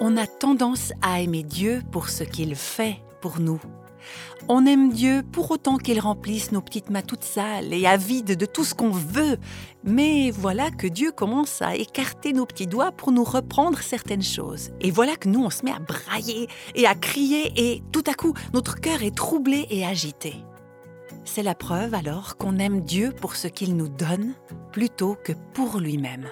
On a tendance à aimer Dieu pour ce qu'il fait pour nous. On aime Dieu pour autant qu'il remplisse nos petites mains toutes sales et avides de tout ce qu'on veut. Mais voilà que Dieu commence à écarter nos petits doigts pour nous reprendre certaines choses. Et voilà que nous, on se met à brailler et à crier et tout à coup, notre cœur est troublé et agité. C'est la preuve alors qu'on aime Dieu pour ce qu'il nous donne plutôt que pour lui-même.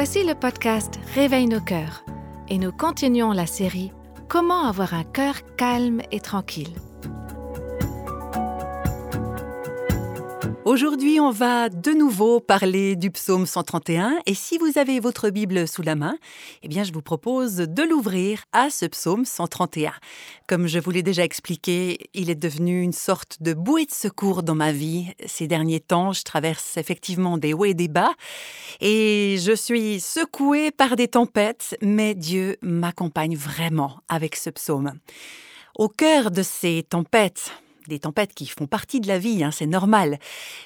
Voici le podcast Réveille nos cœurs et nous continuons la série Comment avoir un cœur calme et tranquille. Aujourd'hui, on va de nouveau parler du psaume 131 et si vous avez votre Bible sous la main, eh bien je vous propose de l'ouvrir à ce psaume 131. Comme je vous l'ai déjà expliqué, il est devenu une sorte de bouée de secours dans ma vie. Ces derniers temps, je traverse effectivement des hauts et des bas et je suis secouée par des tempêtes, mais Dieu m'accompagne vraiment avec ce psaume. Au cœur de ces tempêtes, des tempêtes qui font partie de la vie, hein, c'est normal.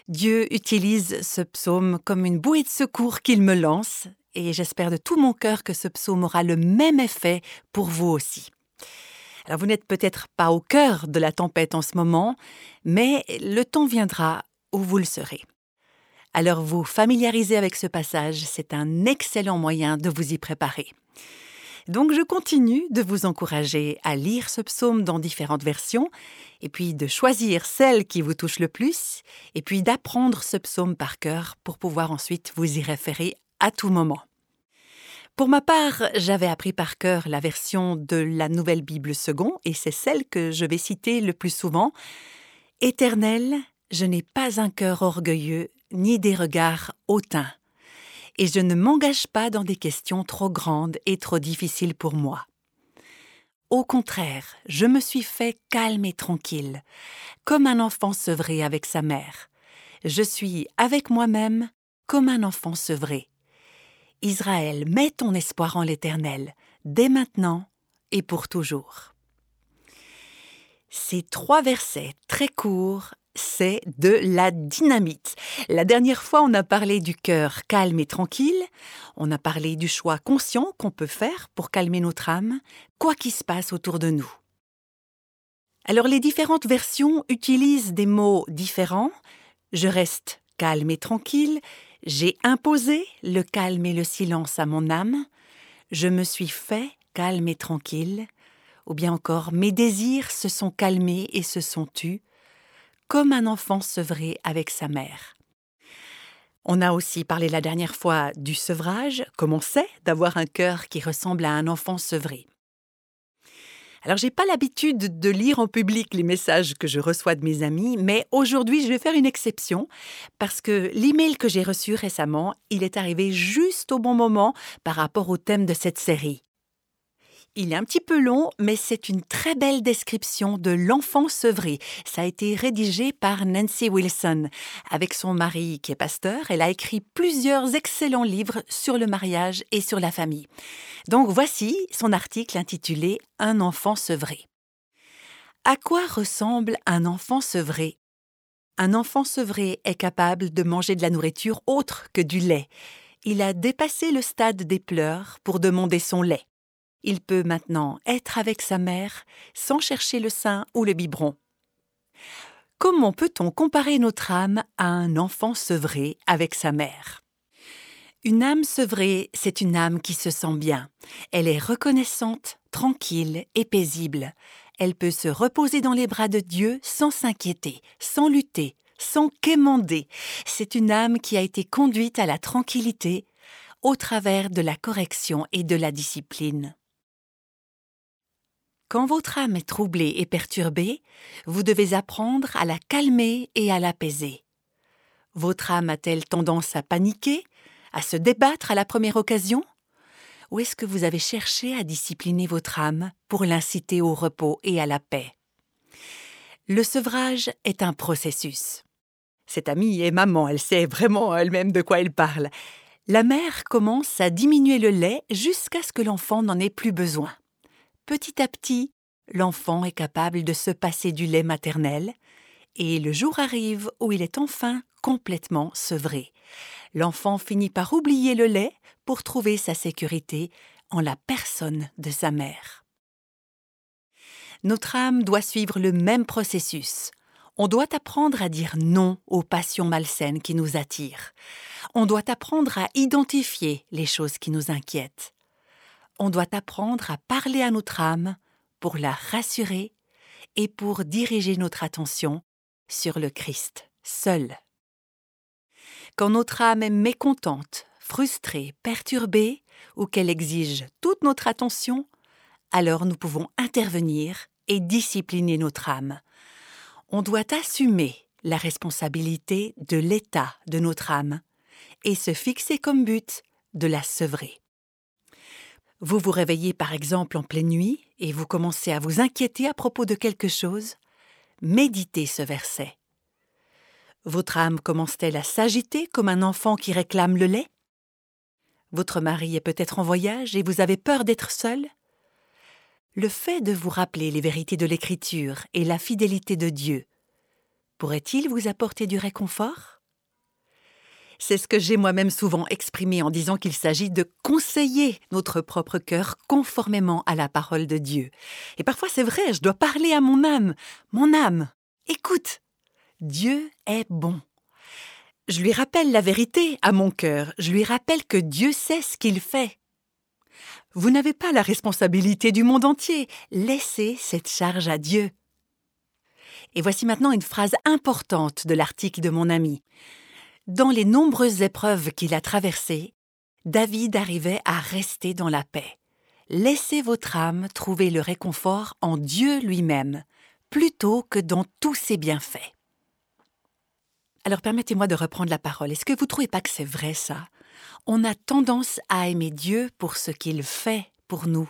Dieu utilise ce psaume comme une bouée de secours qu'il me lance, et j'espère de tout mon cœur que ce psaume aura le même effet pour vous aussi. Alors vous n'êtes peut-être pas au cœur de la tempête en ce moment, mais le temps viendra où vous le serez. Alors vous familiariser avec ce passage, c'est un excellent moyen de vous y préparer. Donc je continue de vous encourager à lire ce psaume dans différentes versions, et puis de choisir celle qui vous touche le plus, et puis d'apprendre ce psaume par cœur pour pouvoir ensuite vous y référer à tout moment. Pour ma part, j'avais appris par cœur la version de la Nouvelle Bible second, et c'est celle que je vais citer le plus souvent. Éternel, je n'ai pas un cœur orgueilleux, ni des regards hautains et je ne m'engage pas dans des questions trop grandes et trop difficiles pour moi. Au contraire, je me suis fait calme et tranquille, comme un enfant sevré avec sa mère. Je suis avec moi-même comme un enfant sevré. Israël, mets ton espoir en l'Éternel, dès maintenant et pour toujours. Ces trois versets très courts c'est de la dynamite. La dernière fois, on a parlé du cœur calme et tranquille, on a parlé du choix conscient qu'on peut faire pour calmer notre âme, quoi qu'il se passe autour de nous. Alors les différentes versions utilisent des mots différents. Je reste calme et tranquille, j'ai imposé le calme et le silence à mon âme, je me suis fait calme et tranquille, ou bien encore mes désirs se sont calmés et se sont tus, comme un enfant sevré avec sa mère. On a aussi parlé la dernière fois du sevrage, comme on sait d'avoir un cœur qui ressemble à un enfant sevré. Alors j'ai pas l'habitude de lire en public les messages que je reçois de mes amis, mais aujourd'hui je vais faire une exception parce que l'email que j'ai reçu récemment, il est arrivé juste au bon moment par rapport au thème de cette série. Il est un petit peu long, mais c'est une très belle description de l'enfant sevré. Ça a été rédigé par Nancy Wilson. Avec son mari qui est pasteur, elle a écrit plusieurs excellents livres sur le mariage et sur la famille. Donc voici son article intitulé Un enfant sevré. À quoi ressemble un enfant sevré? Un enfant sevré est capable de manger de la nourriture autre que du lait. Il a dépassé le stade des pleurs pour demander son lait. Il peut maintenant être avec sa mère sans chercher le sein ou le biberon. Comment peut-on comparer notre âme à un enfant sevré avec sa mère? Une âme sevrée, c'est une âme qui se sent bien. Elle est reconnaissante, tranquille et paisible. Elle peut se reposer dans les bras de Dieu sans s'inquiéter, sans lutter, sans quémander. C'est une âme qui a été conduite à la tranquillité au travers de la correction et de la discipline. Quand votre âme est troublée et perturbée, vous devez apprendre à la calmer et à l'apaiser. Votre âme a-t-elle tendance à paniquer, à se débattre à la première occasion? Ou est-ce que vous avez cherché à discipliner votre âme pour l'inciter au repos et à la paix? Le sevrage est un processus. Cette amie est maman, elle sait vraiment elle-même de quoi elle parle. La mère commence à diminuer le lait jusqu'à ce que l'enfant n'en ait plus besoin petit à petit, l'enfant est capable de se passer du lait maternel Et le jour arrive où il est enfin complètement sevré. L'enfant finit par oublier le lait pour trouver sa sécurité en la personne de sa mère. Notre âme doit suivre le même processus. On doit apprendre à dire non aux passions malsaines qui nous attirent. On doit apprendre à identifier les choses qui nous inquiètent. On doit apprendre à parler à notre âme pour la rassurer et pour diriger notre attention sur le Christ seul. Quand notre âme est mécontente, frustrée, perturbée, ou qu'elle exige toute notre attention, alors nous pouvons intervenir et discipliner notre âme. On doit assumer la responsabilité de l'état de notre âme et se fixer comme but de la sevrer. Vous vous réveillez par exemple en pleine nuit et vous commencez à vous inquiéter à propos de quelque chose, méditez ce verset. Votre âme commence-t-elle à s'agiter comme un enfant qui réclame le lait? Votre mari est peut-être en voyage et vous avez peur d'être seul? Le fait de vous rappeler les vérités de l'Écriture et la fidélité de Dieu pourrait-il vous apporter du réconfort? C'est ce que j'ai moi-même souvent exprimé en disant qu'il s'agit de conseiller notre propre cœur conformément à la parole de Dieu. Et parfois c'est vrai, je dois parler à mon âme. Mon âme, écoute, Dieu est bon. Je lui rappelle la vérité à mon cœur, je lui rappelle que Dieu sait ce qu'il fait. Vous n'avez pas la responsabilité du monde entier, laissez cette charge à Dieu. Et voici maintenant une phrase importante de l'article de mon ami. Dans les nombreuses épreuves qu'il a traversées, David arrivait à rester dans la paix. Laissez votre âme trouver le réconfort en Dieu lui-même, plutôt que dans tous ses bienfaits. Alors permettez-moi de reprendre la parole. Est-ce que vous ne trouvez pas que c'est vrai ça? On a tendance à aimer Dieu pour ce qu'il fait pour nous,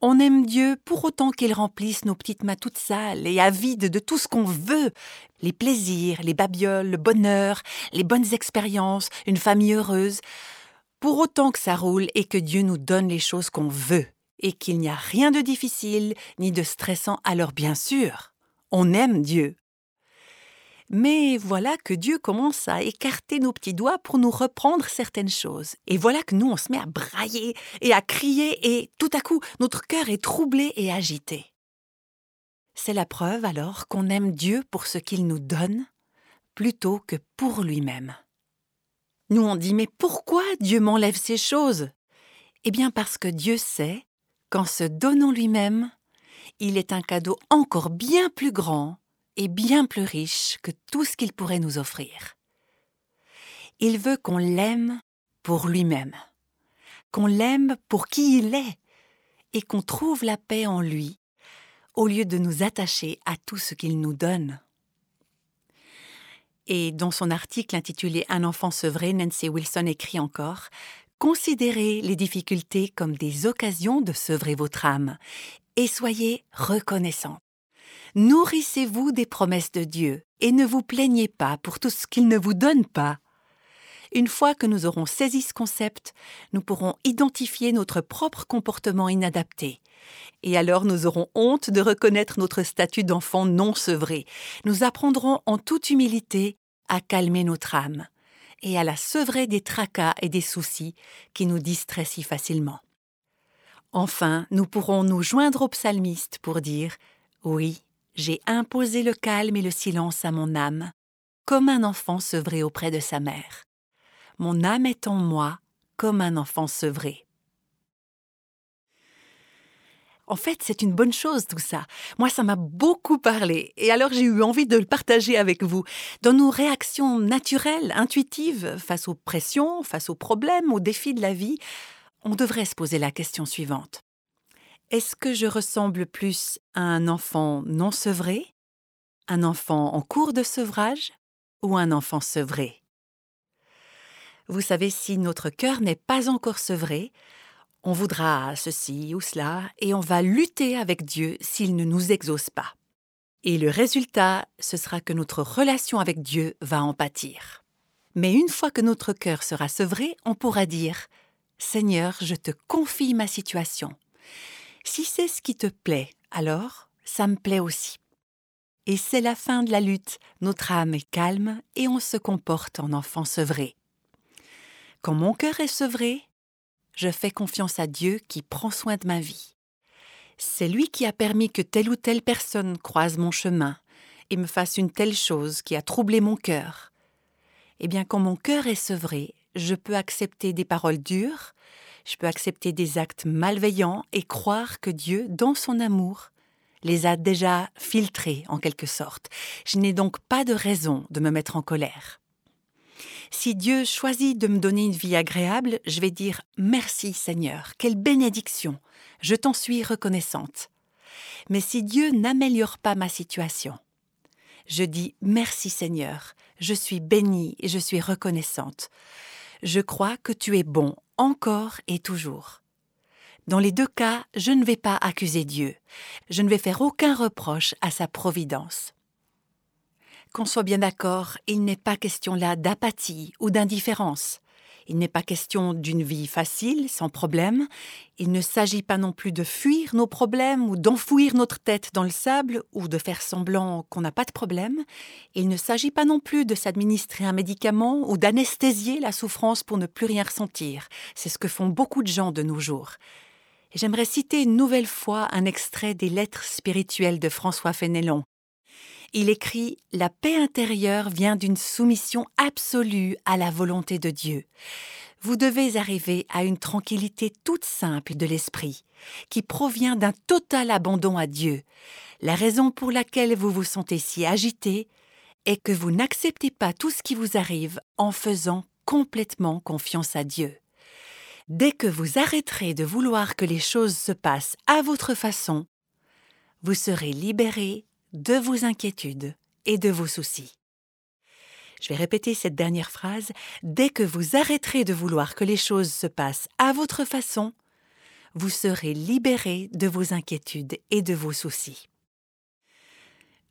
on aime Dieu pour autant qu'il remplisse nos petites mains toutes sales et avides de tout ce qu'on veut. Les plaisirs, les babioles, le bonheur, les bonnes expériences, une famille heureuse. Pour autant que ça roule et que Dieu nous donne les choses qu'on veut et qu'il n'y a rien de difficile ni de stressant, alors bien sûr, on aime Dieu. Mais voilà que Dieu commence à écarter nos petits doigts pour nous reprendre certaines choses. Et voilà que nous, on se met à brailler et à crier et tout à coup, notre cœur est troublé et agité. C'est la preuve alors qu'on aime Dieu pour ce qu'il nous donne plutôt que pour lui-même. Nous on dit mais pourquoi Dieu m'enlève ces choses? Eh bien parce que Dieu sait qu'en se donnant lui-même, il est un cadeau encore bien plus grand est bien plus riche que tout ce qu'il pourrait nous offrir. Il veut qu'on l'aime pour lui-même, qu'on l'aime pour qui il est, et qu'on trouve la paix en lui, au lieu de nous attacher à tout ce qu'il nous donne. Et dans son article intitulé Un enfant sevré, Nancy Wilson écrit encore Considérez les difficultés comme des occasions de sevrer votre âme et soyez reconnaissant. Nourrissez-vous des promesses de Dieu et ne vous plaignez pas pour tout ce qu'il ne vous donne pas. Une fois que nous aurons saisi ce concept, nous pourrons identifier notre propre comportement inadapté. Et alors nous aurons honte de reconnaître notre statut d'enfant non sevré. Nous apprendrons en toute humilité à calmer notre âme et à la sevrer des tracas et des soucis qui nous distraient si facilement. Enfin, nous pourrons nous joindre au psalmiste pour dire Oui, j'ai imposé le calme et le silence à mon âme, comme un enfant sevré auprès de sa mère. Mon âme est en moi comme un enfant sevré. En fait, c'est une bonne chose tout ça. Moi, ça m'a beaucoup parlé, et alors j'ai eu envie de le partager avec vous. Dans nos réactions naturelles, intuitives, face aux pressions, face aux problèmes, aux défis de la vie, on devrait se poser la question suivante. Est-ce que je ressemble plus à un enfant non sevré, un enfant en cours de sevrage ou un enfant sevré? Vous savez, si notre cœur n'est pas encore sevré, on voudra ceci ou cela et on va lutter avec Dieu s'il ne nous exauce pas. Et le résultat, ce sera que notre relation avec Dieu va en pâtir. Mais une fois que notre cœur sera sevré, on pourra dire Seigneur, je te confie ma situation. Si c'est ce qui te plaît, alors ça me plaît aussi. et c'est la fin de la lutte. Notre âme est calme et on se comporte en enfant sevré. Quand mon cœur est sevré, je fais confiance à Dieu qui prend soin de ma vie. C'est lui qui a permis que telle ou telle personne croise mon chemin et me fasse une telle chose qui a troublé mon cœur. Eh bien, quand mon cœur est sevré, je peux accepter des paroles dures, je peux accepter des actes malveillants et croire que Dieu, dans son amour, les a déjà filtrés en quelque sorte. Je n'ai donc pas de raison de me mettre en colère. Si Dieu choisit de me donner une vie agréable, je vais dire Merci Seigneur, quelle bénédiction, je t'en suis reconnaissante. Mais si Dieu n'améliore pas ma situation, je dis Merci Seigneur, je suis bénie et je suis reconnaissante. Je crois que tu es bon encore et toujours. Dans les deux cas, je ne vais pas accuser Dieu. Je ne vais faire aucun reproche à sa providence. Qu'on soit bien d'accord, il n'est pas question là d'apathie ou d'indifférence. Il n'est pas question d'une vie facile, sans problème. Il ne s'agit pas non plus de fuir nos problèmes ou d'enfouir notre tête dans le sable ou de faire semblant qu'on n'a pas de problème. Il ne s'agit pas non plus de s'administrer un médicament ou d'anesthésier la souffrance pour ne plus rien ressentir. C'est ce que font beaucoup de gens de nos jours. J'aimerais citer une nouvelle fois un extrait des Lettres spirituelles de François Fénélon. Il écrit La paix intérieure vient d'une soumission absolue à la volonté de Dieu. Vous devez arriver à une tranquillité toute simple de l'esprit, qui provient d'un total abandon à Dieu. La raison pour laquelle vous vous sentez si agité est que vous n'acceptez pas tout ce qui vous arrive en faisant complètement confiance à Dieu. Dès que vous arrêterez de vouloir que les choses se passent à votre façon, vous serez libéré de vos inquiétudes et de vos soucis. Je vais répéter cette dernière phrase. Dès que vous arrêterez de vouloir que les choses se passent à votre façon, vous serez libéré de vos inquiétudes et de vos soucis.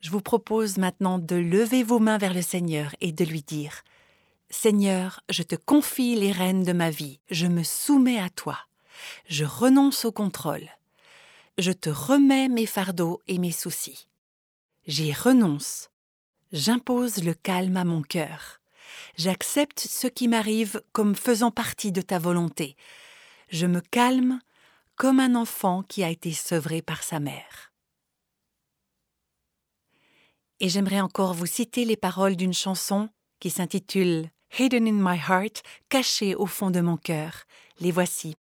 Je vous propose maintenant de lever vos mains vers le Seigneur et de lui dire Seigneur, je te confie les rênes de ma vie, je me soumets à toi, je renonce au contrôle, je te remets mes fardeaux et mes soucis. J'y renonce. J'impose le calme à mon cœur. J'accepte ce qui m'arrive comme faisant partie de ta volonté. Je me calme comme un enfant qui a été sevré par sa mère. Et j'aimerais encore vous citer les paroles d'une chanson qui s'intitule Hidden in my heart, caché au fond de mon cœur. Les voici.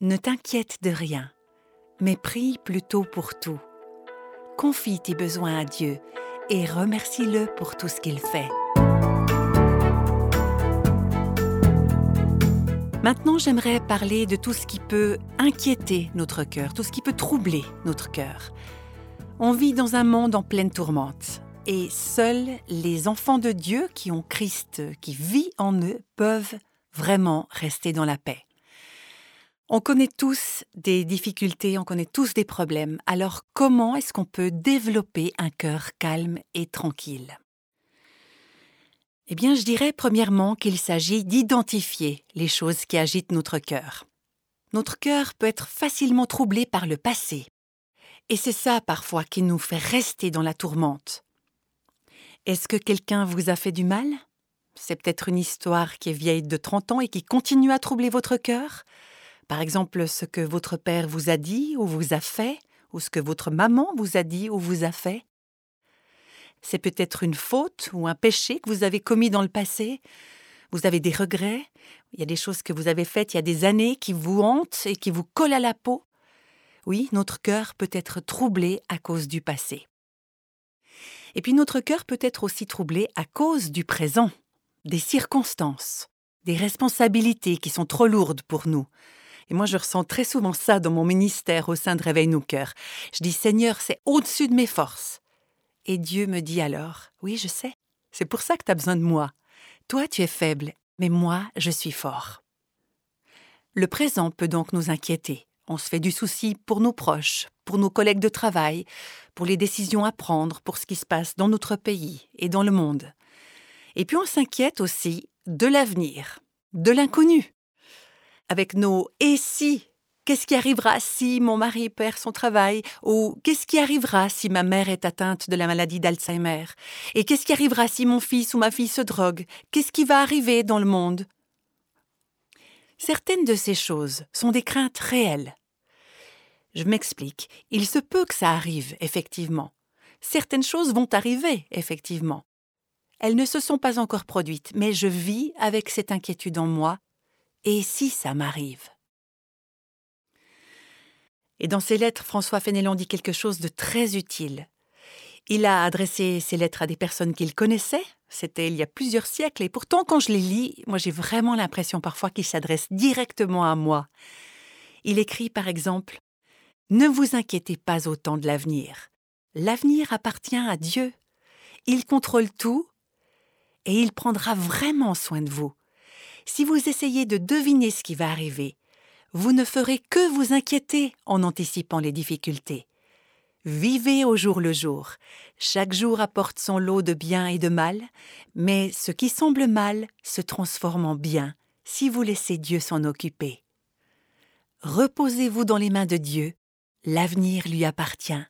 Ne t'inquiète de rien, mais prie plutôt pour tout confie tes besoins à Dieu et remercie-le pour tout ce qu'il fait. Maintenant, j'aimerais parler de tout ce qui peut inquiéter notre cœur, tout ce qui peut troubler notre cœur. On vit dans un monde en pleine tourmente et seuls les enfants de Dieu qui ont Christ qui vit en eux peuvent vraiment rester dans la paix. On connaît tous des difficultés, on connaît tous des problèmes. Alors comment est-ce qu'on peut développer un cœur calme et tranquille? Eh bien, je dirais premièrement qu'il s'agit d'identifier les choses qui agitent notre cœur. Notre cœur peut être facilement troublé par le passé. Et c'est ça parfois qui nous fait rester dans la tourmente. Est-ce que quelqu'un vous a fait du mal? C'est peut-être une histoire qui est vieille de 30 ans et qui continue à troubler votre cœur? Par exemple, ce que votre père vous a dit ou vous a fait, ou ce que votre maman vous a dit ou vous a fait. C'est peut-être une faute ou un péché que vous avez commis dans le passé. Vous avez des regrets. Il y a des choses que vous avez faites il y a des années qui vous hantent et qui vous collent à la peau. Oui, notre cœur peut être troublé à cause du passé. Et puis notre cœur peut être aussi troublé à cause du présent, des circonstances, des responsabilités qui sont trop lourdes pour nous, et moi, je ressens très souvent ça dans mon ministère au sein de Réveil nos cœurs. Je dis, Seigneur, c'est au-dessus de mes forces. Et Dieu me dit alors, oui, je sais, c'est pour ça que tu as besoin de moi. Toi, tu es faible, mais moi, je suis fort. Le présent peut donc nous inquiéter. On se fait du souci pour nos proches, pour nos collègues de travail, pour les décisions à prendre, pour ce qui se passe dans notre pays et dans le monde. Et puis on s'inquiète aussi de l'avenir, de l'inconnu avec nos et si Qu'est-ce qui arrivera si mon mari perd son travail? Ou qu'est-ce qui arrivera si ma mère est atteinte de la maladie d'Alzheimer? Et qu'est-ce qui arrivera si mon fils ou ma fille se drogue Qu'est-ce qui va arriver dans le monde? Certaines de ces choses sont des craintes réelles. Je m'explique, il se peut que ça arrive, effectivement. Certaines choses vont arriver, effectivement. Elles ne se sont pas encore produites, mais je vis avec cette inquiétude en moi. Et si ça m'arrive? Et dans ses lettres, François Fénelon dit quelque chose de très utile. Il a adressé ses lettres à des personnes qu'il connaissait, c'était il y a plusieurs siècles, et pourtant quand je les lis, moi j'ai vraiment l'impression parfois qu'il s'adresse directement à moi. Il écrit par exemple Ne vous inquiétez pas autant de l'avenir. L'avenir appartient à Dieu. Il contrôle tout et il prendra vraiment soin de vous. Si vous essayez de deviner ce qui va arriver, vous ne ferez que vous inquiéter en anticipant les difficultés. Vivez au jour le jour. Chaque jour apporte son lot de bien et de mal, mais ce qui semble mal se transforme en bien si vous laissez Dieu s'en occuper. Reposez-vous dans les mains de Dieu, l'avenir lui appartient.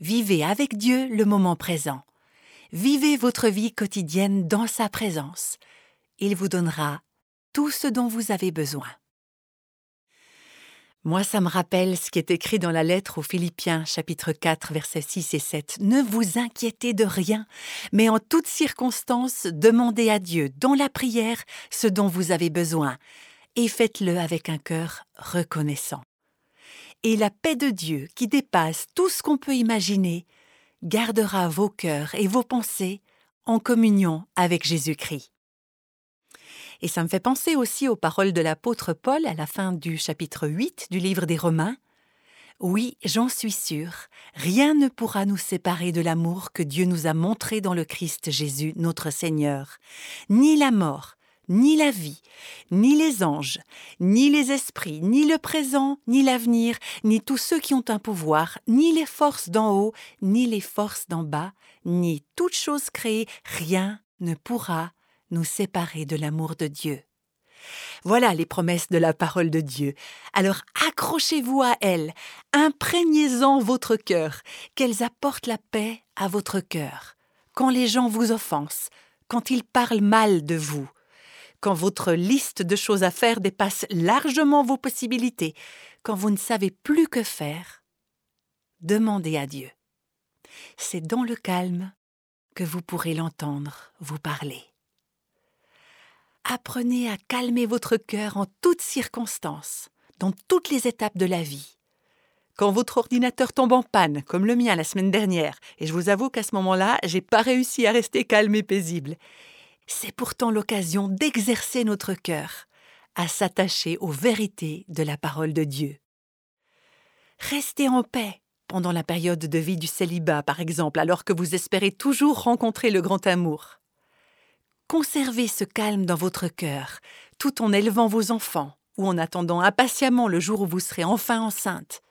Vivez avec Dieu le moment présent. Vivez votre vie quotidienne dans sa présence. Il vous donnera tout ce dont vous avez besoin. Moi, ça me rappelle ce qui est écrit dans la lettre aux Philippiens, chapitre 4, versets 6 et 7. Ne vous inquiétez de rien, mais en toutes circonstances, demandez à Dieu, dans la prière, ce dont vous avez besoin, et faites-le avec un cœur reconnaissant. Et la paix de Dieu, qui dépasse tout ce qu'on peut imaginer, gardera vos cœurs et vos pensées en communion avec Jésus-Christ. Et ça me fait penser aussi aux paroles de l'apôtre Paul à la fin du chapitre 8 du livre des Romains. Oui, j'en suis sûr, rien ne pourra nous séparer de l'amour que Dieu nous a montré dans le Christ Jésus, notre Seigneur. Ni la mort, ni la vie, ni les anges, ni les esprits, ni le présent, ni l'avenir, ni tous ceux qui ont un pouvoir, ni les forces d'en haut, ni les forces d'en bas, ni toute chose créée, rien ne pourra nous séparer de l'amour de Dieu. Voilà les promesses de la parole de Dieu. Alors accrochez-vous à elles, imprégnez-en votre cœur, qu'elles apportent la paix à votre cœur. Quand les gens vous offensent, quand ils parlent mal de vous, quand votre liste de choses à faire dépasse largement vos possibilités, quand vous ne savez plus que faire, demandez à Dieu. C'est dans le calme que vous pourrez l'entendre vous parler apprenez à calmer votre cœur en toutes circonstances, dans toutes les étapes de la vie. Quand votre ordinateur tombe en panne, comme le mien la semaine dernière, et je vous avoue qu'à ce moment-là, j'ai pas réussi à rester calme et paisible, c'est pourtant l'occasion d'exercer notre cœur, à s'attacher aux vérités de la parole de Dieu. Restez en paix pendant la période de vie du célibat, par exemple, alors que vous espérez toujours rencontrer le grand amour. Conservez ce calme dans votre cœur, tout en élevant vos enfants ou en attendant impatiemment le jour où vous serez enfin enceinte.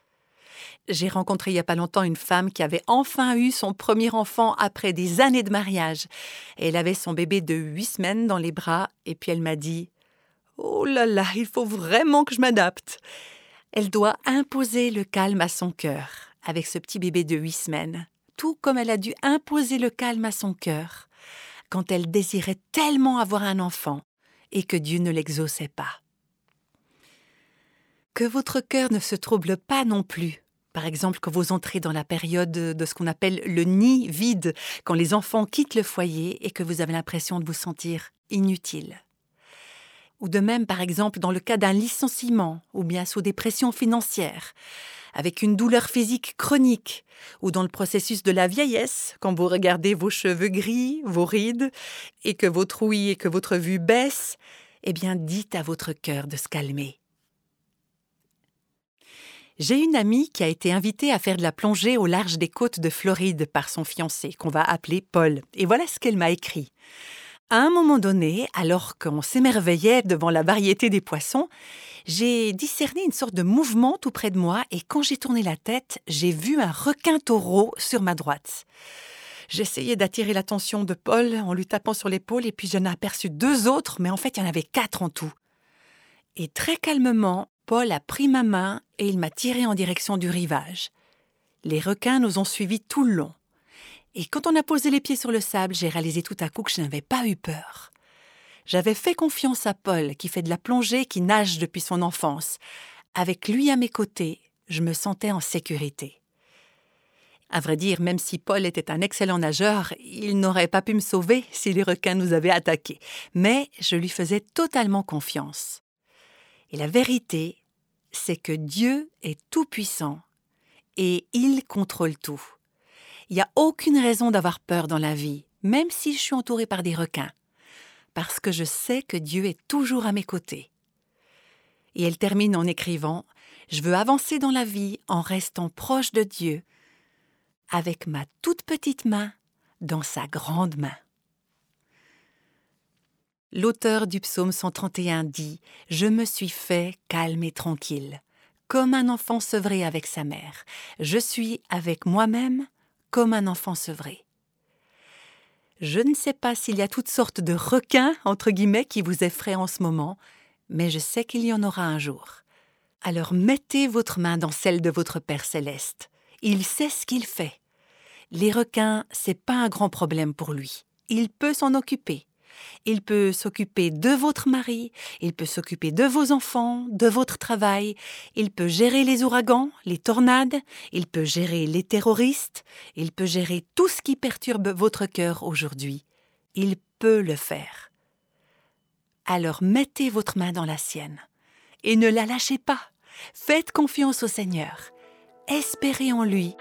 J'ai rencontré il n'y a pas longtemps une femme qui avait enfin eu son premier enfant après des années de mariage. Elle avait son bébé de huit semaines dans les bras et puis elle m'a dit Oh là là, il faut vraiment que je m'adapte. Elle doit imposer le calme à son cœur avec ce petit bébé de huit semaines, tout comme elle a dû imposer le calme à son cœur quand elle désirait tellement avoir un enfant et que Dieu ne l'exauçait pas. Que votre cœur ne se trouble pas non plus. Par exemple, quand vous entrez dans la période de ce qu'on appelle le nid vide, quand les enfants quittent le foyer et que vous avez l'impression de vous sentir inutile. Ou de même, par exemple, dans le cas d'un licenciement ou bien sous des pressions financières avec une douleur physique chronique, ou dans le processus de la vieillesse, quand vous regardez vos cheveux gris, vos rides, et que votre ouïe et que votre vue baissent, eh bien dites à votre cœur de se calmer. J'ai une amie qui a été invitée à faire de la plongée au large des côtes de Floride par son fiancé, qu'on va appeler Paul, et voilà ce qu'elle m'a écrit. À un moment donné, alors qu'on s'émerveillait devant la variété des poissons, j'ai discerné une sorte de mouvement tout près de moi et quand j'ai tourné la tête, j'ai vu un requin taureau sur ma droite. J'essayais d'attirer l'attention de Paul en lui tapant sur l'épaule et puis j'en ai aperçu deux autres, mais en fait il y en avait quatre en tout. Et très calmement, Paul a pris ma main et il m'a tiré en direction du rivage. Les requins nous ont suivis tout le long. Et quand on a posé les pieds sur le sable, j'ai réalisé tout à coup que je n'avais pas eu peur. J'avais fait confiance à Paul, qui fait de la plongée, qui nage depuis son enfance. Avec lui à mes côtés, je me sentais en sécurité. À vrai dire, même si Paul était un excellent nageur, il n'aurait pas pu me sauver si les requins nous avaient attaqués. Mais je lui faisais totalement confiance. Et la vérité, c'est que Dieu est tout-puissant et il contrôle tout. Il n'y a aucune raison d'avoir peur dans la vie, même si je suis entouré par des requins, parce que je sais que Dieu est toujours à mes côtés. Et elle termine en écrivant Je veux avancer dans la vie en restant proche de Dieu avec ma toute petite main dans sa grande main. L'auteur du psaume 131 dit Je me suis fait calme et tranquille, comme un enfant sevré avec sa mère. Je suis avec moi-même comme un enfant sevré. Je ne sais pas s'il y a toutes sortes de requins, entre guillemets, qui vous effraient en ce moment, mais je sais qu'il y en aura un jour. Alors mettez votre main dans celle de votre Père céleste. Il sait ce qu'il fait. Les requins, c'est pas un grand problème pour lui. Il peut s'en occuper. Il peut s'occuper de votre mari, il peut s'occuper de vos enfants, de votre travail, il peut gérer les ouragans, les tornades, il peut gérer les terroristes, il peut gérer tout ce qui perturbe votre cœur aujourd'hui. Il peut le faire. Alors mettez votre main dans la sienne et ne la lâchez pas. Faites confiance au Seigneur. Espérez en lui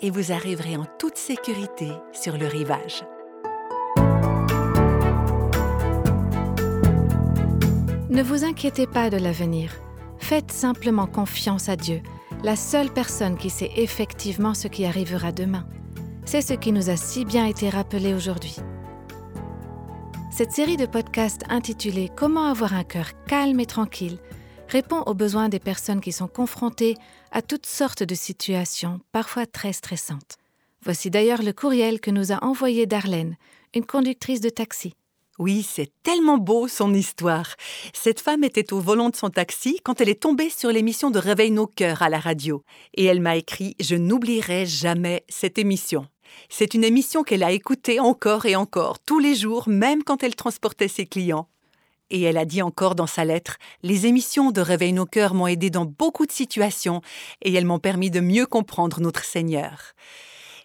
et vous arriverez en toute sécurité sur le rivage. Ne vous inquiétez pas de l'avenir. Faites simplement confiance à Dieu, la seule personne qui sait effectivement ce qui arrivera demain. C'est ce qui nous a si bien été rappelé aujourd'hui. Cette série de podcasts intitulée Comment avoir un cœur calme et tranquille répond aux besoins des personnes qui sont confrontées à toutes sortes de situations, parfois très stressantes. Voici d'ailleurs le courriel que nous a envoyé Darlène, une conductrice de taxi. Oui, c'est tellement beau son histoire. Cette femme était au volant de son taxi quand elle est tombée sur l'émission de Réveil nos cœurs à la radio. Et elle m'a écrit Je n'oublierai jamais cette émission. C'est une émission qu'elle a écoutée encore et encore, tous les jours, même quand elle transportait ses clients. Et elle a dit encore dans sa lettre Les émissions de Réveil nos cœurs m'ont aidé dans beaucoup de situations et elles m'ont permis de mieux comprendre notre Seigneur.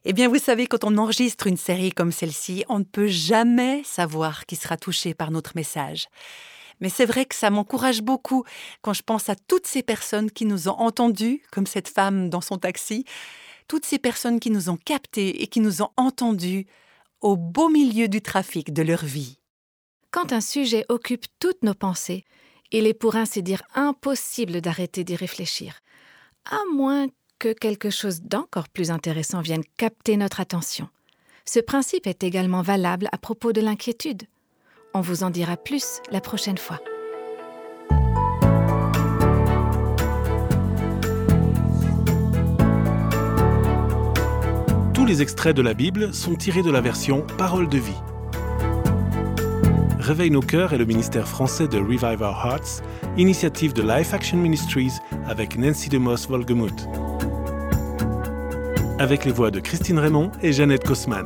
Eh bien, vous savez, quand on enregistre une série comme celle-ci, on ne peut jamais savoir qui sera touché par notre message. Mais c'est vrai que ça m'encourage beaucoup quand je pense à toutes ces personnes qui nous ont entendus, comme cette femme dans son taxi, toutes ces personnes qui nous ont captés et qui nous ont entendus au beau milieu du trafic de leur vie. Quand un sujet occupe toutes nos pensées, il est pour ainsi dire impossible d'arrêter d'y réfléchir, à moins que quelque chose d'encore plus intéressant vienne capter notre attention. Ce principe est également valable à propos de l'inquiétude. On vous en dira plus la prochaine fois. Tous les extraits de la Bible sont tirés de la version Parole de vie. Réveille nos cœurs est le ministère français de Revive Our Hearts, initiative de Life Action Ministries avec Nancy DeMoss Volgemuth. Avec les voix de Christine Raymond et Jeannette Kosman.